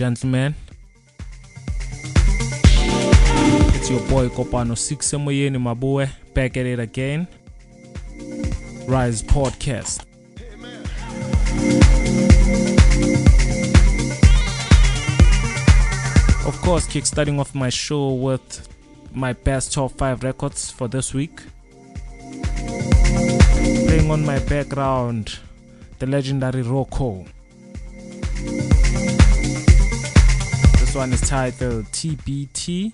gentlemen. It's your boy Kopano Six Moyeni Mabue back at it again. Rise Podcast. Of course, kickstarting off my show with my best top 5 records for this week. Playing on my background, the legendary Rocco. This one is titled TBT.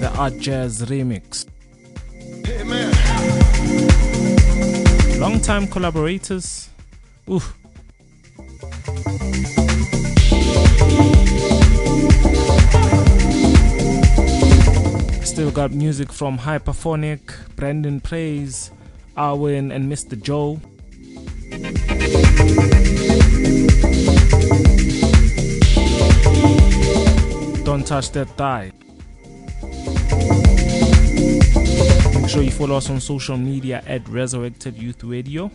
The Art Jazz Remix. Long-time collaborators. Still got music from Hyperphonic, Brandon Plays, Arwen, and Mr. Joe. Don't touch that thigh. Make sure you follow us on social media at Resurrected Youth Radio.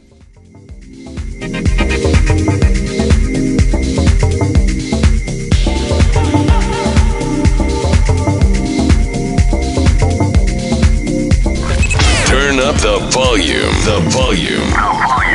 Turn up the volume. The volume.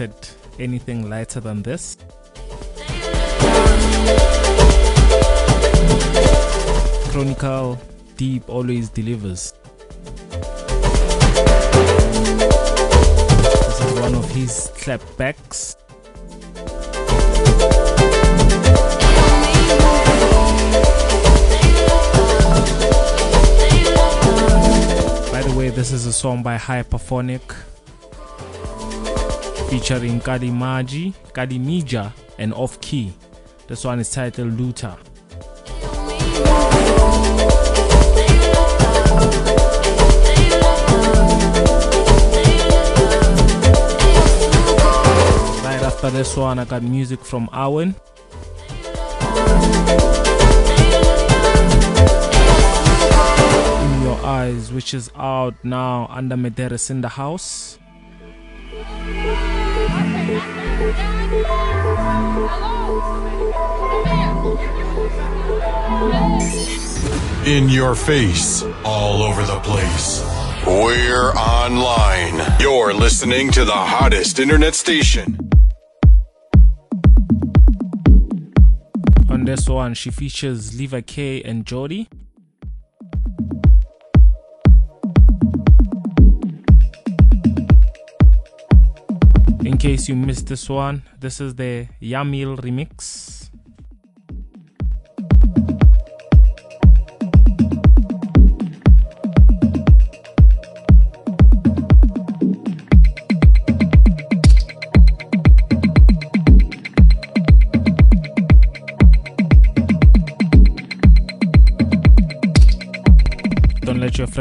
Expected anything lighter than this. Chronicle Deep always delivers. This is one of his clapbacks. By the way, this is a song by Hyperphonic featuring Kadi Maji, Kadi Mija, and Off Key. This one is titled Luther. Right after this one, I got music from Owen. In Your Eyes, which is out now under Medeiros in the house. In your face, all over the place. We're online. You're listening to the hottest internet station. On this one, she features Leva K and Jody. In case you missed this one, this is the Yamil remix.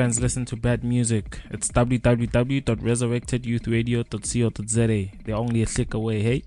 Friends listen to bad music. It's www.resurrectedyouthradio.co.za. They're only a click away, hey?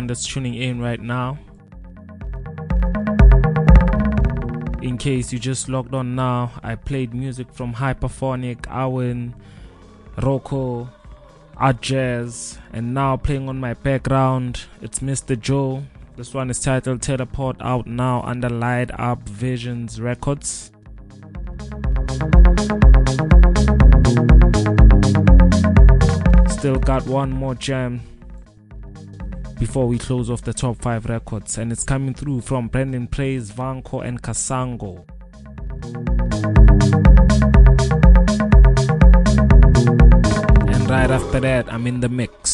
Everyone that's tuning in right now. In case you just logged on now, I played music from Hyperphonic, Awen, Rocco, Art Jazz, and now playing on my background, it's Mr. Joe. This one is titled Teleport out now under Light Up Visions Records. Still got one more jam before we close off the top five records, and it's coming through from Brendan Praise, Vanko, and Kasango. And right after that, I'm in the mix.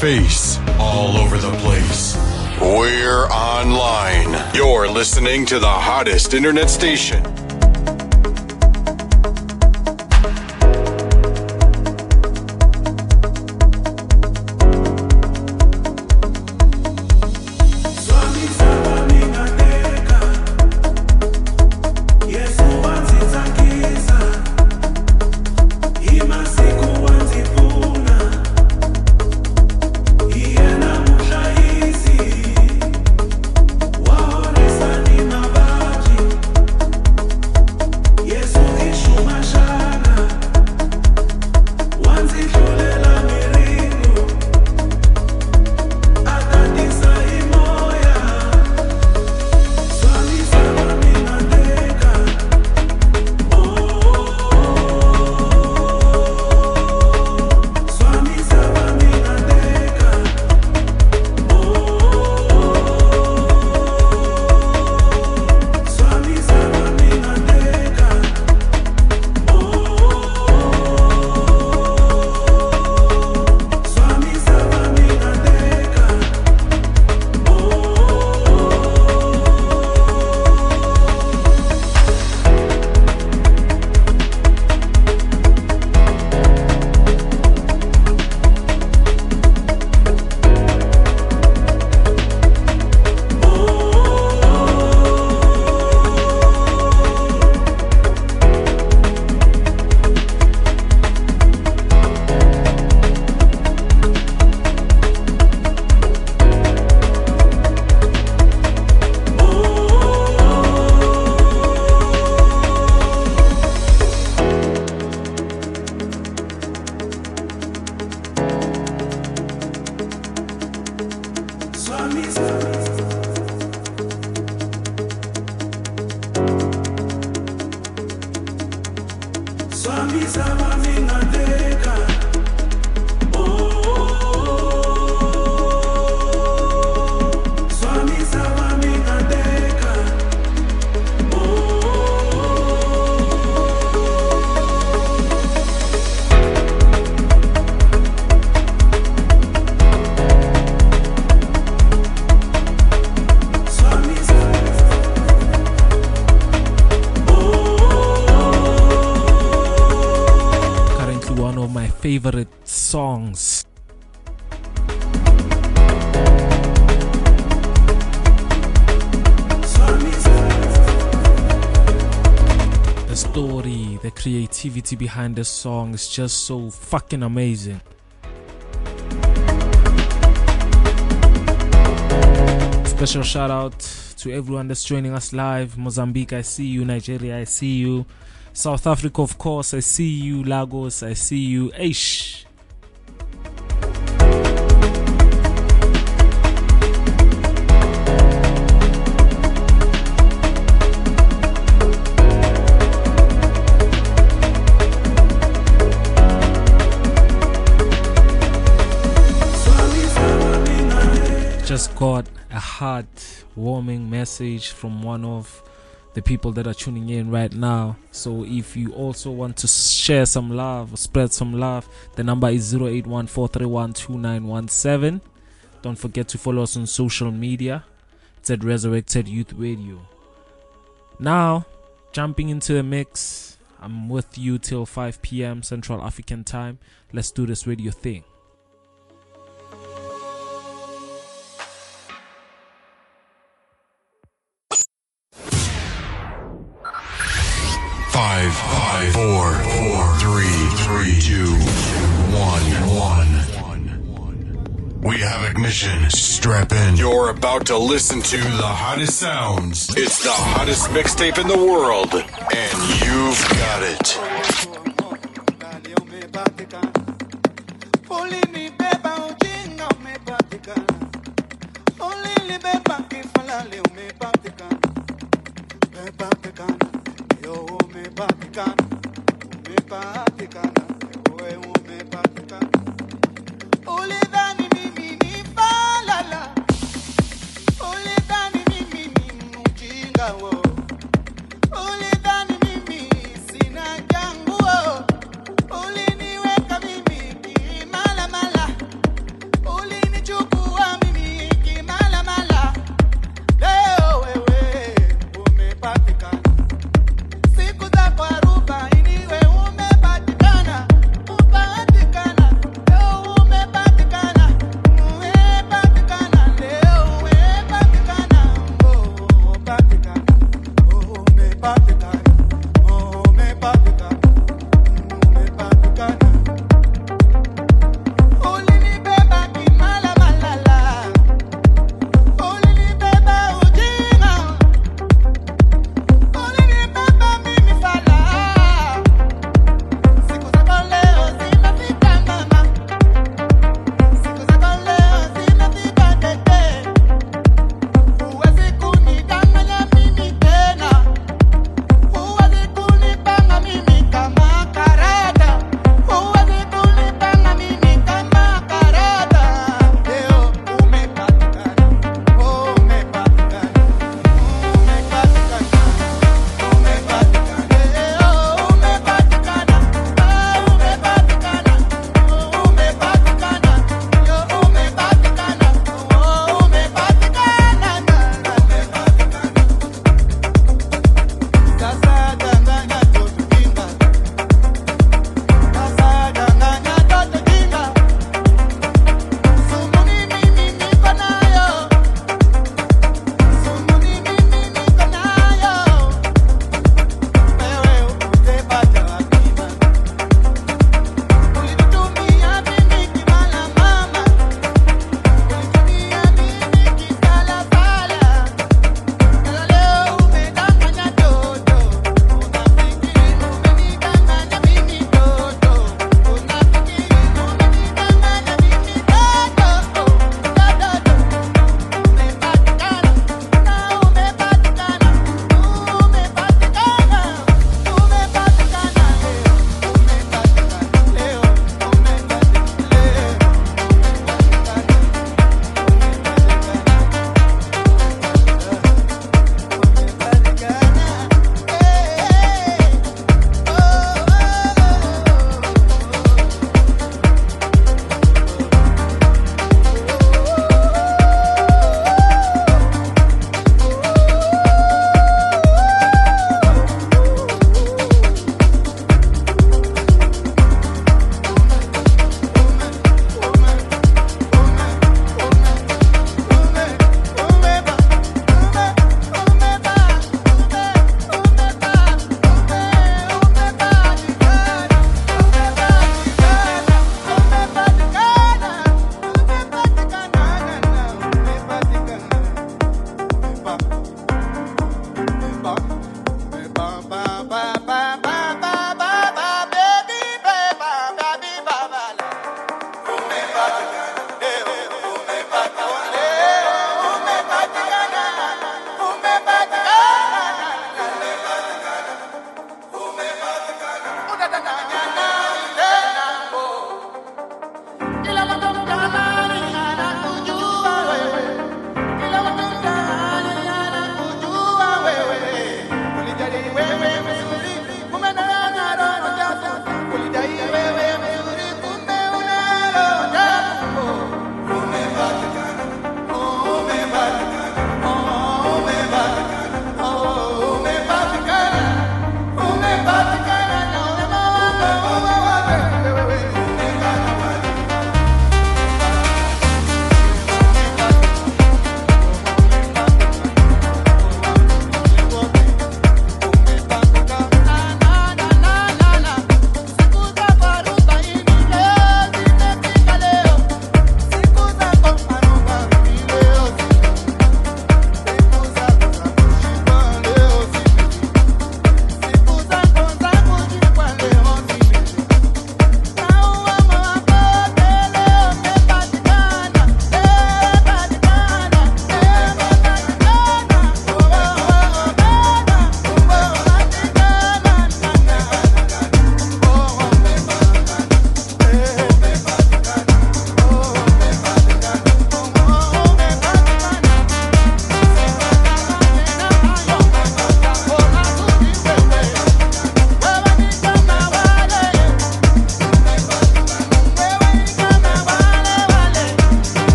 Face, all over the place. We're online. You're listening to the hottest internet station. Creativity behind this song is just so fucking amazing. Special shout out to everyone that's joining us live. Mozambique, I see you. Nigeria, I see you. South Africa, of course, I see you. Lagos, I see you. Aish. Got a heart warming message from one of the people that are tuning in right now. So if you also want to share some love, or spread some love, the number is 0814312917. Don't forget to follow us on social media. It's at Resurrected Youth Radio. Now, jumping into the mix, I'm with you till 5 p.m. Central African time. Let's do this radio thing. Five, five, four, four, three, three, two, one, one. We have ignition. Strap in. You're about to listen to the hottest sounds. It's the hottest mixtape in the world, and you've got it. Ulidhani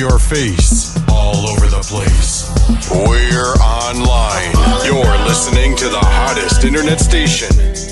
your face, all over the place. We're online. You're listening to the hottest internet station.